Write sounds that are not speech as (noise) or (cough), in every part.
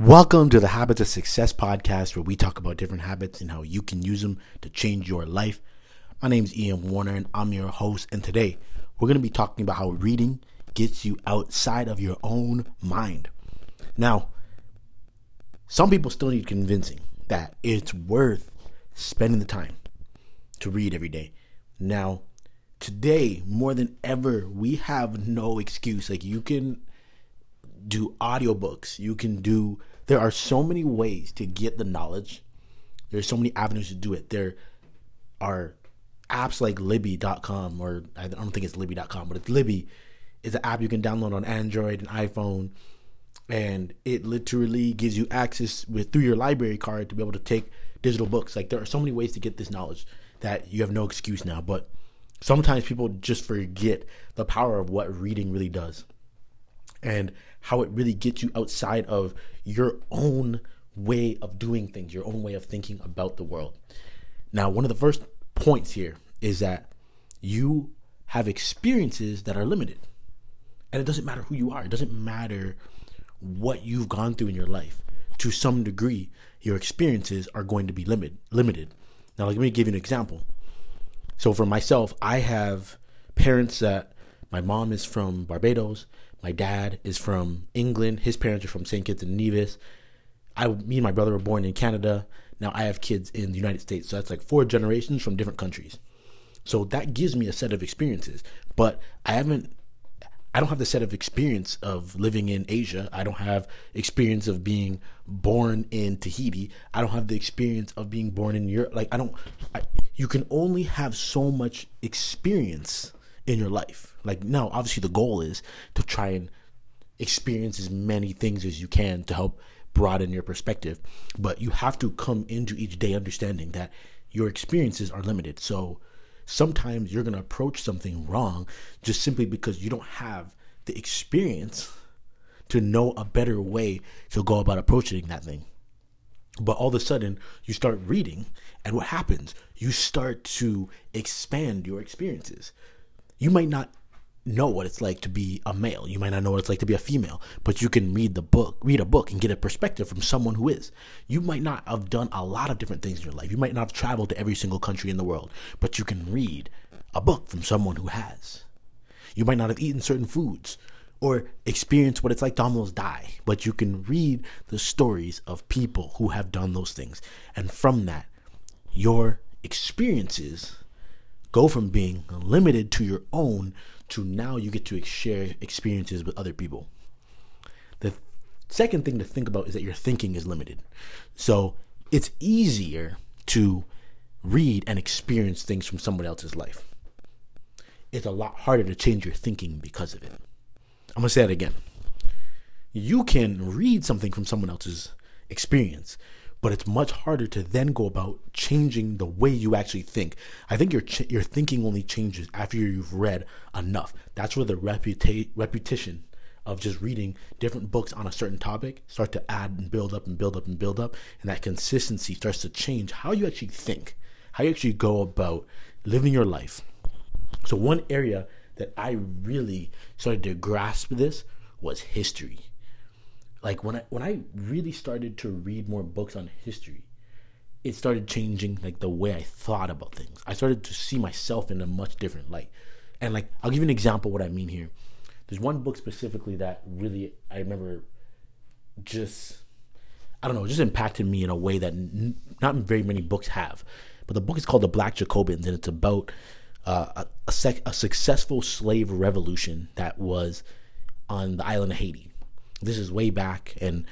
Welcome to the Habits of Success podcast, where we talk about different habits and how you can use them to change your life. My name is Ian Warner, and I'm your host. And today, we're going to be talking about how reading gets you outside of your own mind. Now, some people still need convincing that it's worth spending the time to read every day. Now, today, more than ever, we have no excuse. Like, you can do audiobooks, you can do there are so many ways to get the knowledge. There's so many avenues to do it. There are apps like Libby.com, or I don't think it's Libby.com, but it's Libby. It's an app you can download on Android and iPhone, and it literally gives you access with through your library card to be able to take digital books. Like there are so many ways to get this knowledge that you have no excuse now. But sometimes people just forget the power of what reading really does and how it really gets you outside of your own way of doing things, your own way of thinking about the world. Now, one of the first points here is that you have experiences that are limited. And it doesn't matter who you are, it doesn't matter what you've gone through in your life. To some degree, your experiences are going to be limited. Limited. Now, let me give you an example. So, for myself, I have parents that my mom is from Barbados, my dad is from England. His parents are from St. Kitts and Nevis. I, me and my brother were born in Canada. Now I have kids in the United States. So that's like four generations from different countries. So that gives me a set of experiences. But I haven't, I don't have the set of experience of living in Asia. I don't have experience of being born in Tahiti. I don't have the experience of being born in Europe. Like I don't, I, you can only have so much experience in your life. Like now, obviously the goal is to try and experience as many things as you can to help broaden your perspective. But you have to come into each day understanding that your experiences are limited. So sometimes you're going to approach something wrong just simply because you don't have the experience to know a better way to go about approaching that thing. But all of a sudden, you start reading, and what happens? You start to expand your experiences you might not know what it's like to be a male. You might not know what it's like to be a female, but you can read the book, read a book and get a perspective from someone who is. You might not have done a lot of different things in your life. You might not have traveled to every single country in the world, but you can read a book from someone who has. You might not have eaten certain foods or experienced what it's like to almost die, but you can read the stories of people who have done those things. And from that, your experiences go from being limited to your own to now you get to share experiences with other people. The second thing to think about is that your thinking is limited. So it's easier to read and experience things from someone else's life. It's a lot harder to change your thinking because of it. I'm going to say that again. You can read something from someone else's experience, but it's much harder to then go about changing the way you actually think. I think your ch- your thinking only changes after you've read enough. That's where the reputa- repetition of just reading different books on a certain topic start to add and build up and build up and build up, and that consistency starts to change how you actually think, how you actually go about living your life. So one area that I really started to grasp this was history like when I when I really started to read more books on history, it started changing like the way I thought about things. I started to see myself in a much different light. And like I'll give you an example what I mean here. There's one book specifically that really I remember just I don't know, just impacted me in a way that n- not very many books have. But the book is called The Black Jacobins and it's about uh, a, a, sec- a successful slave revolution that was on the island of Haiti this is way back, and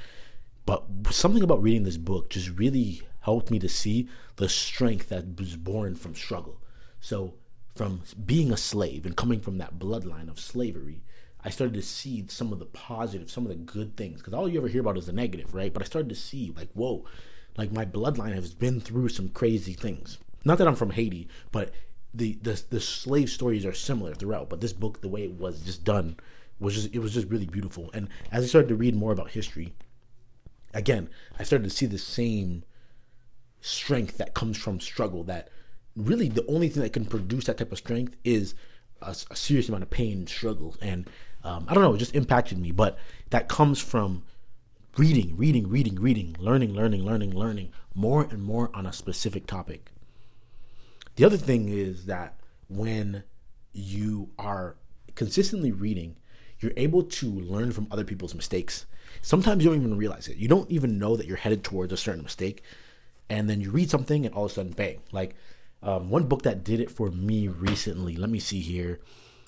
but something about reading this book just really helped me to see the strength that was born from struggle. So, from being a slave and coming from that bloodline of slavery, I started to see some of the positive, some of the good things. Because all you ever hear about is the negative, right? But I started to see, like, whoa, like my bloodline has been through some crazy things. Not that I'm from Haiti, but the the the slave stories are similar throughout. But this book, the way it was just done, was just it was just really beautiful. And as I started to read more about history, again, I started to see the same strength that comes from struggle. That really the only thing that can produce that type of strength is a, a serious amount of pain and struggle. And um, I don't know, it just impacted me. But that comes from reading, reading, reading, reading, learning, learning, learning, learning more and more on a specific topic. The other thing is that when you are consistently reading, you're able to learn from other people's mistakes. Sometimes you don't even realize it. You don't even know that you're headed towards a certain mistake. And then you read something and all of a sudden, bang. Like um, one book that did it for me recently. Let me see here.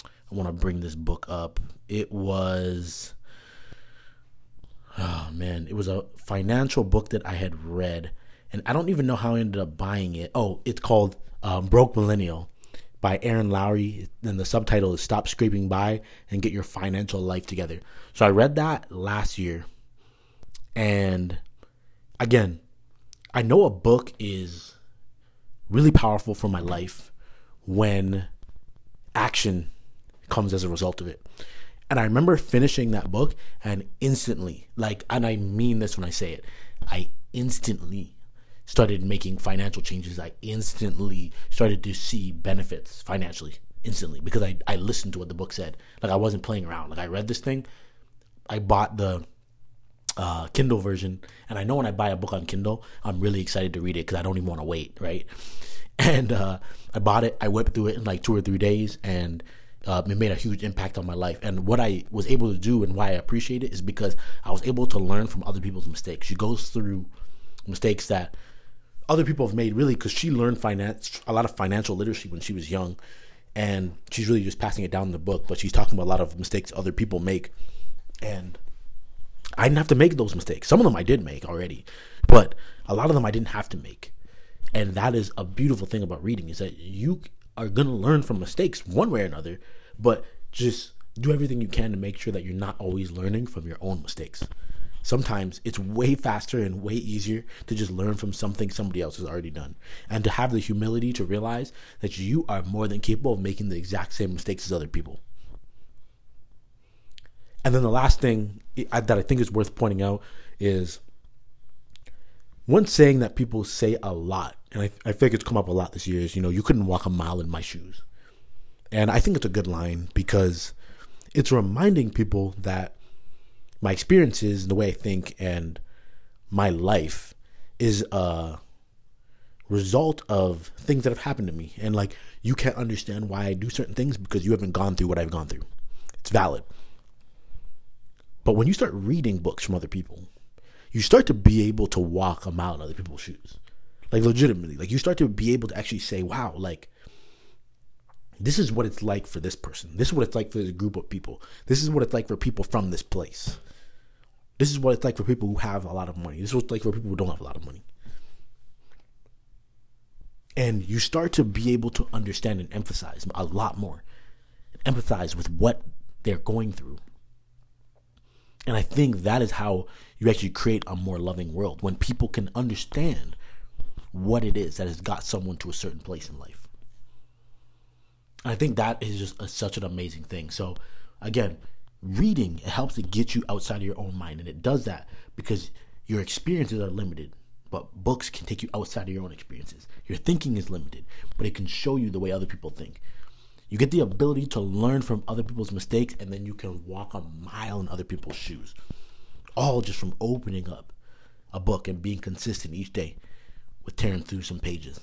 I want to bring this book up. It was, oh man, it was a financial book that I had read. And I don't even know how I ended up buying it. Oh, it's called um, Broke Millennial by Erin Lowry. And the subtitle is Stop Scraping By and Get Your Financial Life Together. So I read that last year. And again, I know a book is really powerful for my life when action comes as a result of it. And I remember finishing that book and instantly, like, and I mean this when I say it, I instantly started making financial changes. I instantly started to see benefits financially, instantly, because I, I listened to what the book said. Like, I wasn't playing around. Like, I read this thing, I bought the uh, Kindle version, and I know when I buy a book on Kindle, I'm really excited to read it because I don't even want to wait, right? (laughs) And uh, I bought it, I whipped through it in like two or three days, and uh, it made a huge impact on my life. And what I was able to do and why I appreciate it is because I was able to learn from other people's mistakes. She goes through mistakes that other people have made really because she learned finance a lot of financial literacy when she was young and she's really just passing it down in the book but she's talking about a lot of mistakes other people make and i didn't have to make those mistakes. Some of them i did make already but a lot of them i didn't have to make. And that is a beautiful thing about reading is that you are going to learn from mistakes one way or another but just do everything you can to make sure that you're not always learning from your own mistakes sometimes it's way faster and way easier to just learn from something somebody else has already done. And to have the humility to realize that you are more than capable of making the exact same mistakes as other people. And then the last thing that i think is worth pointing out is one saying that people say a lot and I, I think it's come up a lot this year is you know you couldn't walk a mile in my shoes. And i think it's a good line because it's reminding people that my experiences and the way I think and my life is a result of things that have happened to me. And like you can't understand why I do certain things because you haven't gone through what I've gone through. It's valid. But when you start reading books from other people, you start to be able to walk a mile in other people's shoes. Like legitimately. Like you start to be able to actually say, wow, like this is what it's like for this person. This is what it's like for this group of people. This is what it's like for people from this place. This is what it's like for people who have a lot of money. This is what it's like for people who don't have a lot of money. And you start to be able to understand and emphasize a lot more. Empathize with what they're going through. And I think that is how you actually create a more loving world when people can understand what it is that has got someone to a certain place in life. And I think that is just a, such an amazing thing. So, again, reading it helps to get you outside of your own mind and it does that because your experiences are limited but books can take you outside of your own experiences. Your thinking is limited but it can show you the way other people think. You get the ability to learn from other people's mistakes and then you can walk a mile in other people's shoes all just from opening up a book and being consistent each day with tearing through some pages